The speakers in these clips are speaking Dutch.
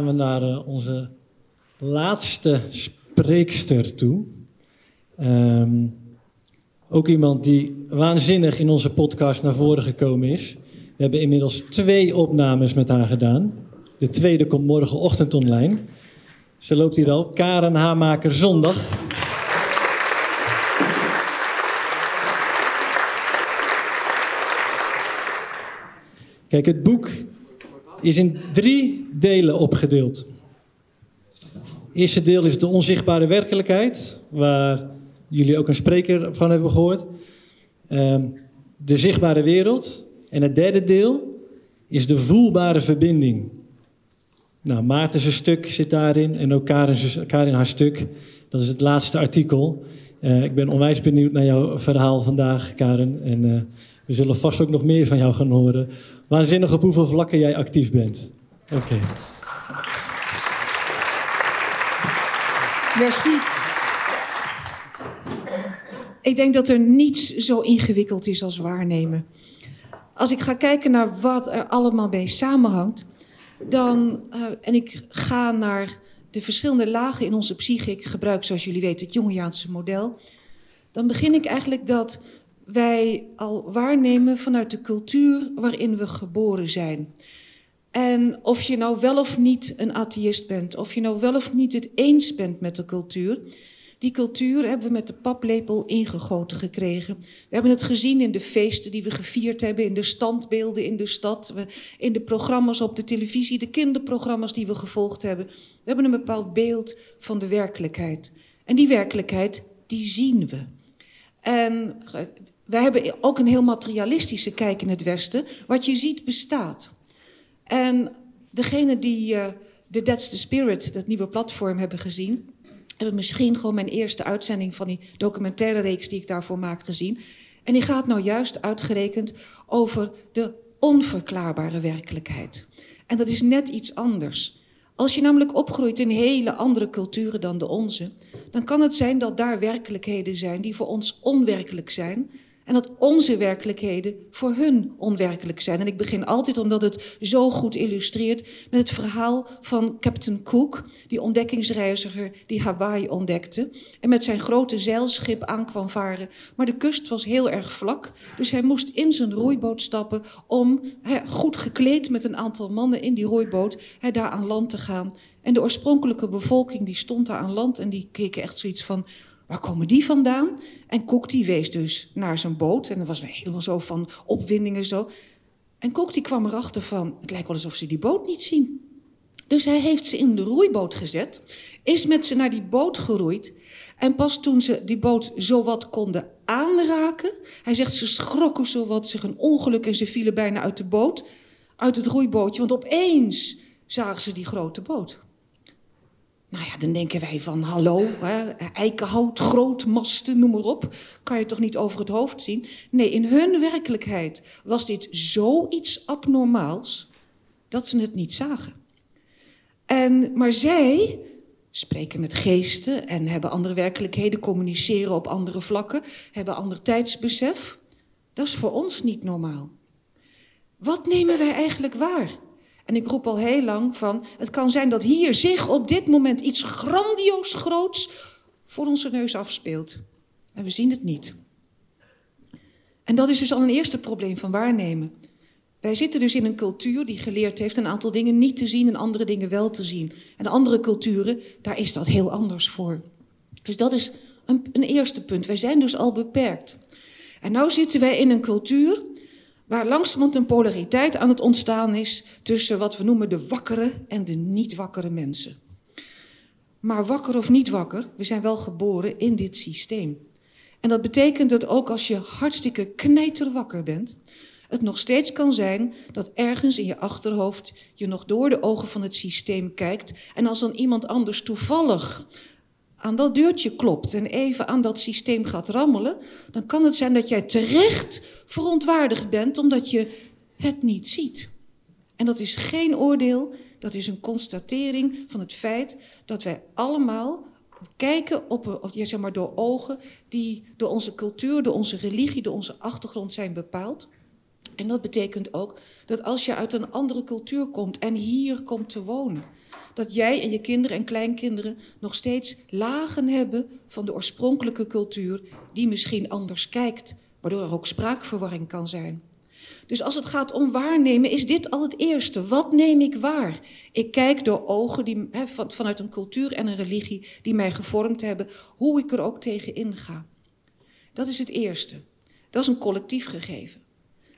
Gaan we naar uh, onze laatste spreekster toe. Um, ook iemand die waanzinnig in onze podcast naar voren gekomen is. We hebben inmiddels twee opnames met haar gedaan. De tweede komt morgenochtend online. Ze loopt hier al. Karen Hamaker Zondag. Kijk, het boek is in drie delen opgedeeld. Het eerste deel is de onzichtbare werkelijkheid, waar jullie ook een spreker van hebben gehoord. Ehm, de zichtbare wereld. En het derde deel is de voelbare verbinding. Nou, Maarten stuk zit daarin en ook Karin, Karin haar stuk. Dat is het laatste artikel. Uh, ik ben onwijs benieuwd naar jouw verhaal vandaag, Karin. En uh, we zullen vast ook nog meer van jou gaan horen. Waanzinnig op hoeveel vlakken jij actief bent. Oké. Merci. Ik denk dat er niets zo ingewikkeld is als waarnemen. Als ik ga kijken naar wat er allemaal mee samenhangt, dan, uh, en ik ga naar de verschillende lagen in onze psyche, ik gebruik zoals jullie weten het Jungiaanse model, dan begin ik eigenlijk dat wij al waarnemen vanuit de cultuur waarin we geboren zijn. En of je nou wel of niet een atheïst bent, of je nou wel of niet het eens bent met de cultuur, die cultuur hebben we met de paplepel ingegoten gekregen. We hebben het gezien in de feesten die we gevierd hebben, in de standbeelden in de stad, in de programma's op de televisie, de kinderprogramma's die we gevolgd hebben. We hebben een bepaald beeld van de werkelijkheid. En die werkelijkheid, die zien we. En wij hebben ook een heel materialistische kijk in het Westen. Wat je ziet bestaat. En degene die uh, de That's the Spirit, dat nieuwe platform, hebben gezien, hebben misschien gewoon mijn eerste uitzending van die documentaire reeks die ik daarvoor maak gezien. En die gaat nou juist uitgerekend over de onverklaarbare werkelijkheid. En dat is net iets anders. Als je namelijk opgroeit in hele andere culturen dan de onze, dan kan het zijn dat daar werkelijkheden zijn die voor ons onwerkelijk zijn, en dat onze werkelijkheden voor hun onwerkelijk zijn. En ik begin altijd omdat het zo goed illustreert met het verhaal van Captain Cook, die ontdekkingsreiziger die Hawaii ontdekte. En met zijn grote zeilschip aankwam varen. Maar de kust was heel erg vlak, dus hij moest in zijn roeiboot stappen om goed gekleed met een aantal mannen in die roeiboot daar aan land te gaan. En de oorspronkelijke bevolking die stond daar aan land en die keken echt zoiets van Waar komen die vandaan? En Kok die wees dus naar zijn boot. En dat was helemaal zo van opwindingen zo. En Kok die kwam erachter van, het lijkt wel alsof ze die boot niet zien. Dus hij heeft ze in de roeiboot gezet. Is met ze naar die boot geroeid. En pas toen ze die boot zowat konden aanraken. Hij zegt ze schrokken zowat zich een ongeluk en ze vielen bijna uit de boot. Uit het roeibootje. Want opeens zagen ze die grote boot. Nou ja, dan denken wij van hallo, hè, eikenhout, grootmasten, noem maar op. Kan je toch niet over het hoofd zien? Nee, in hun werkelijkheid was dit zoiets abnormaals dat ze het niet zagen. En, maar zij spreken met geesten en hebben andere werkelijkheden, communiceren op andere vlakken, hebben ander tijdsbesef. Dat is voor ons niet normaal. Wat nemen wij eigenlijk waar? En ik roep al heel lang van, het kan zijn dat hier zich op dit moment iets grandioos groots voor onze neus afspeelt. En we zien het niet. En dat is dus al een eerste probleem van waarnemen. Wij zitten dus in een cultuur die geleerd heeft een aantal dingen niet te zien en andere dingen wel te zien. En andere culturen, daar is dat heel anders voor. Dus dat is een, een eerste punt. Wij zijn dus al beperkt. En nu zitten wij in een cultuur waar langzamerhand een polariteit aan het ontstaan is tussen wat we noemen de wakkere en de niet wakkere mensen. Maar wakker of niet wakker, we zijn wel geboren in dit systeem. En dat betekent dat ook als je hartstikke knijterwakker bent, het nog steeds kan zijn dat ergens in je achterhoofd je nog door de ogen van het systeem kijkt. En als dan iemand anders toevallig aan dat deurtje klopt en even aan dat systeem gaat rammelen, dan kan het zijn dat jij terecht verontwaardigd bent omdat je het niet ziet. En dat is geen oordeel, dat is een constatering van het feit dat wij allemaal kijken op, ja, zeg maar, door ogen die door onze cultuur, door onze religie, door onze achtergrond zijn bepaald. En dat betekent ook dat als je uit een andere cultuur komt en hier komt te wonen, dat jij en je kinderen en kleinkinderen nog steeds lagen hebben van de oorspronkelijke cultuur die misschien anders kijkt, waardoor er ook spraakverwarring kan zijn. Dus als het gaat om waarnemen, is dit al het eerste. Wat neem ik waar? Ik kijk door ogen die, he, van, vanuit een cultuur en een religie die mij gevormd hebben, hoe ik er ook tegen inga. Dat is het eerste. Dat is een collectief gegeven.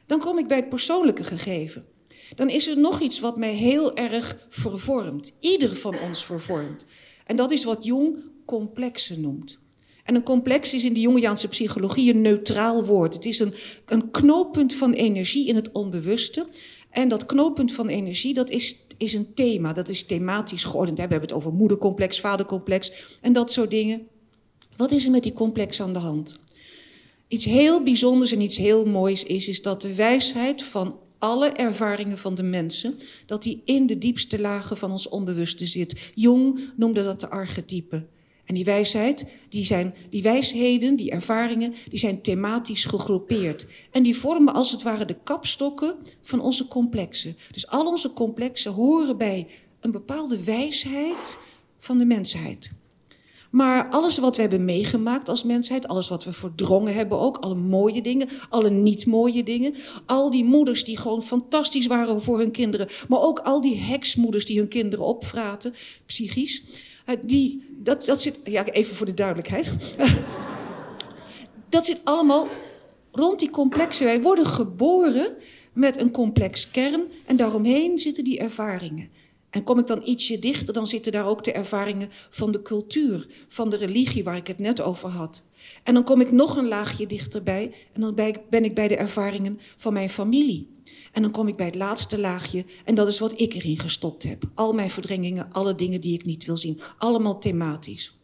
Dan kom ik bij het persoonlijke gegeven. Dan is er nog iets wat mij heel erg vervormt. Ieder van ons vervormt. En dat is wat Jung complexen noemt. En een complex is in de Jungiaanse psychologie een neutraal woord. Het is een, een knooppunt van energie in het onbewuste. En dat knooppunt van energie, dat is, is een thema. Dat is thematisch geordend. We hebben het over moedercomplex, vadercomplex en dat soort dingen. Wat is er met die complex aan de hand? Iets heel bijzonders en iets heel moois is, is dat de wijsheid van alle ervaringen van de mensen, dat die in de diepste lagen van ons onbewuste zit. Jung noemde dat de archetypen. En die wijsheid, die, zijn, die wijsheden, die ervaringen, die zijn thematisch gegroepeerd. En die vormen als het ware de kapstokken van onze complexen. Dus al onze complexen horen bij een bepaalde wijsheid van de mensheid. Maar alles wat we hebben meegemaakt als mensheid, alles wat we verdrongen hebben ook, alle mooie dingen, alle niet mooie dingen, al die moeders die gewoon fantastisch waren voor hun kinderen, maar ook al die heksmoeders die hun kinderen opvraten, psychisch, eh, die, dat, dat zit, ja, even voor de duidelijkheid, dat zit allemaal rond die complexen. Wij worden geboren met een complex kern en daaromheen zitten die ervaringen. En kom ik dan ietsje dichter, dan zitten daar ook de ervaringen van de cultuur, van de religie waar ik het net over had. En dan kom ik nog een laagje dichterbij en dan ben ik bij de ervaringen van mijn familie. En dan kom ik bij het laatste laagje en dat is wat ik erin gestopt heb. Al mijn verdringingen, alle dingen die ik niet wil zien, allemaal thematisch.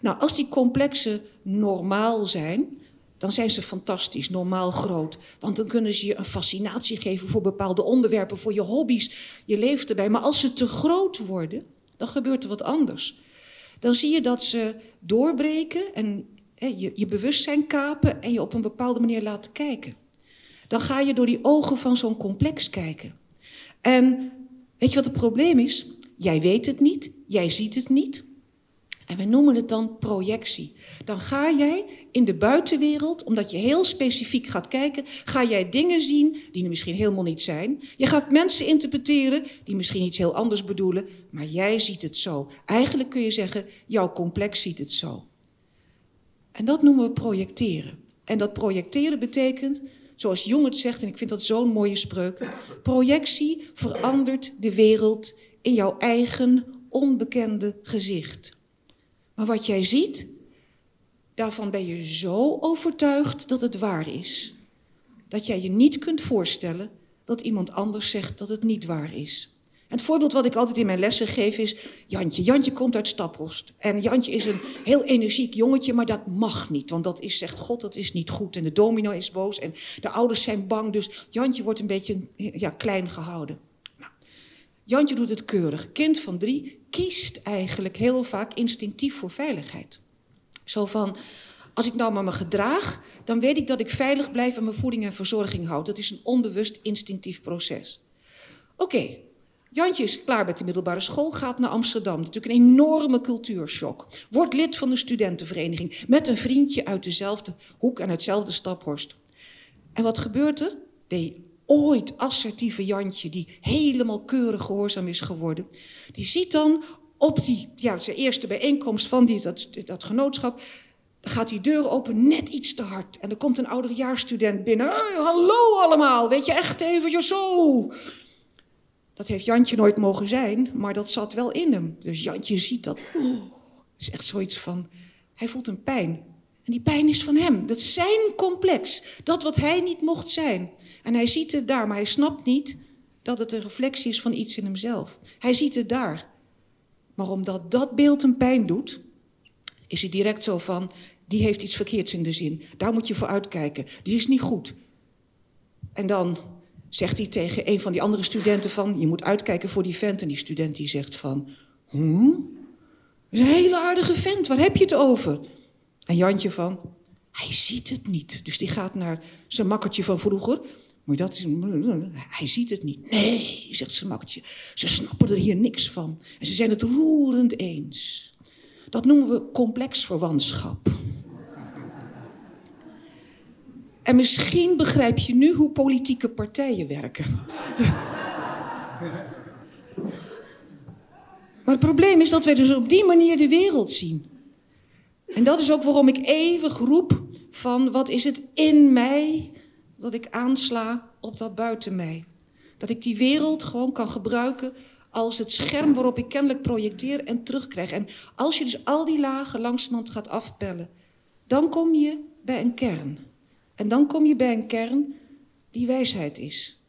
Nou, als die complexen normaal zijn, dan zijn ze fantastisch, normaal groot. Want dan kunnen ze je een fascinatie geven voor bepaalde onderwerpen, voor je hobby's. Je leeft erbij. Maar als ze te groot worden, dan gebeurt er wat anders. Dan zie je dat ze doorbreken en je, je bewustzijn kapen en je op een bepaalde manier laten kijken. Dan ga je door die ogen van zo'n complex kijken. En weet je wat het probleem is? Jij weet het niet, jij ziet het niet. En we noemen het dan projectie. Dan ga jij in de buitenwereld, omdat je heel specifiek gaat kijken, ga jij dingen zien die er misschien helemaal niet zijn. Je gaat mensen interpreteren die misschien iets heel anders bedoelen, maar jij ziet het zo. Eigenlijk kun je zeggen, jouw complex ziet het zo. En dat noemen we projecteren. En dat projecteren betekent, zoals Jung het zegt, en ik vind dat zo'n mooie spreuk, projectie verandert de wereld in jouw eigen onbekende gezicht. Maar wat jij ziet, daarvan ben je zo overtuigd dat het waar is. Dat jij je niet kunt voorstellen dat iemand anders zegt dat het niet waar is. Het voorbeeld wat ik altijd in mijn lessen geef is Jantje. Jantje komt uit Staphorst. En Jantje is een heel energiek jongetje, maar dat mag niet. Want dat is, zegt God, dat is niet goed. En de domino is boos en de ouders zijn bang. Dus Jantje wordt een beetje ja, klein gehouden. Jantje doet het keurig. Kind van drie kiest eigenlijk heel vaak instinctief voor veiligheid. Zo van, als ik nou maar me gedraag, dan weet ik dat ik veilig blijf en mijn voeding en verzorging houd. Dat is een onbewust instinctief proces. Oké, Jantje is klaar met de middelbare school, gaat naar Amsterdam. Natuurlijk een enorme cultuurshock. Wordt lid van de studentenvereniging met een vriendje uit dezelfde hoek en hetzelfde staphorst. En wat gebeurt er? De ooit assertieve Jantje, die helemaal keurig gehoorzaam is geworden, die ziet dan op die, ja, zijn eerste bijeenkomst van die, dat, dat genootschap, dan gaat die deur open net iets te hard. En er komt een ouderjaarstudent binnen. Hallo allemaal, weet je, echt eventjes zo. Dat heeft Jantje nooit mogen zijn, maar dat zat wel in hem. Dus Jantje ziet dat. Het is echt zoiets van, hij voelt een pijn. En die pijn is van hem. Dat is zijn complex. Dat wat hij niet mocht zijn. En hij ziet het daar, maar hij snapt niet dat het een reflectie is van iets in hemzelf. Hij ziet het daar. Maar omdat dat beeld hem pijn doet, is hij direct zo van, die heeft iets verkeerds in de zin. Daar moet je voor uitkijken. Die is niet goed. En dan zegt hij tegen een van die andere studenten van, je moet uitkijken voor die vent. En die student die zegt van, hm? Dat is een hele aardige vent, waar heb je het over? En Jantje van, hij ziet het niet. Dus die gaat naar zijn makkertje van vroeger, Maar dat is, hij ziet het niet. Nee, zegt Smakkertje. Ze snappen er hier niks van. En ze zijn het roerend eens. Dat noemen we complex verwantschap. En misschien begrijp je nu hoe politieke partijen werken. Maar het probleem is dat wij dus op die manier de wereld zien. En dat is ook waarom ik eeuwig roep van wat is het in mij dat ik aansla op dat buiten mij. Dat ik die wereld gewoon kan gebruiken als het scherm waarop ik kennelijk projecteer en terugkrijg. En als je dus al die lagen langzamerhand gaat afpellen, dan kom je bij een kern. En dan kom je bij een kern die wijsheid is.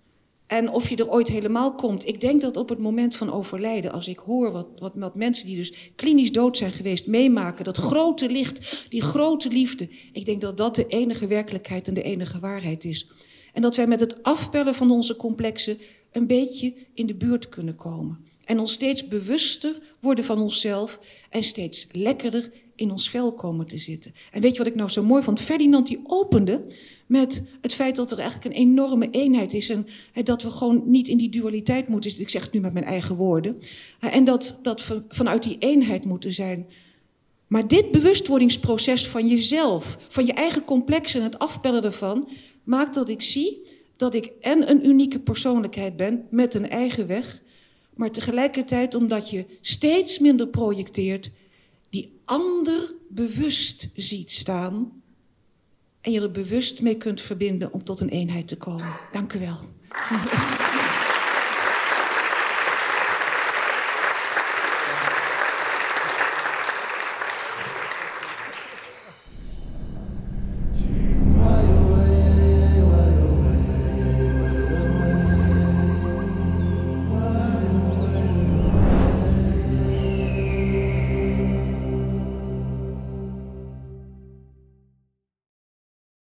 En of je er ooit helemaal komt. Ik denk dat op het moment van overlijden, als ik hoor wat, wat, wat mensen die dus klinisch dood zijn geweest meemaken, dat grote licht, die grote liefde, ik denk dat dat de enige werkelijkheid en de enige waarheid is. En dat wij met het afpellen van onze complexen een beetje in de buurt kunnen komen. En ons steeds bewuster worden van onszelf en steeds lekkerder in ons vel komen te zitten. En weet je wat ik nou zo mooi vond? Ferdinand die opende met het feit dat er eigenlijk een enorme eenheid is en dat we gewoon niet in die dualiteit moeten. Ik zeg het nu met mijn eigen woorden. En dat, dat we vanuit die eenheid moeten zijn. Maar dit bewustwordingsproces van jezelf, van je eigen complex en het afpellen ervan, maakt dat ik zie dat ik en een unieke persoonlijkheid ben met een eigen weg, maar tegelijkertijd omdat je steeds minder projecteert, die ander bewust ziet staan en je er bewust mee kunt verbinden om tot een eenheid te komen. Dank u wel.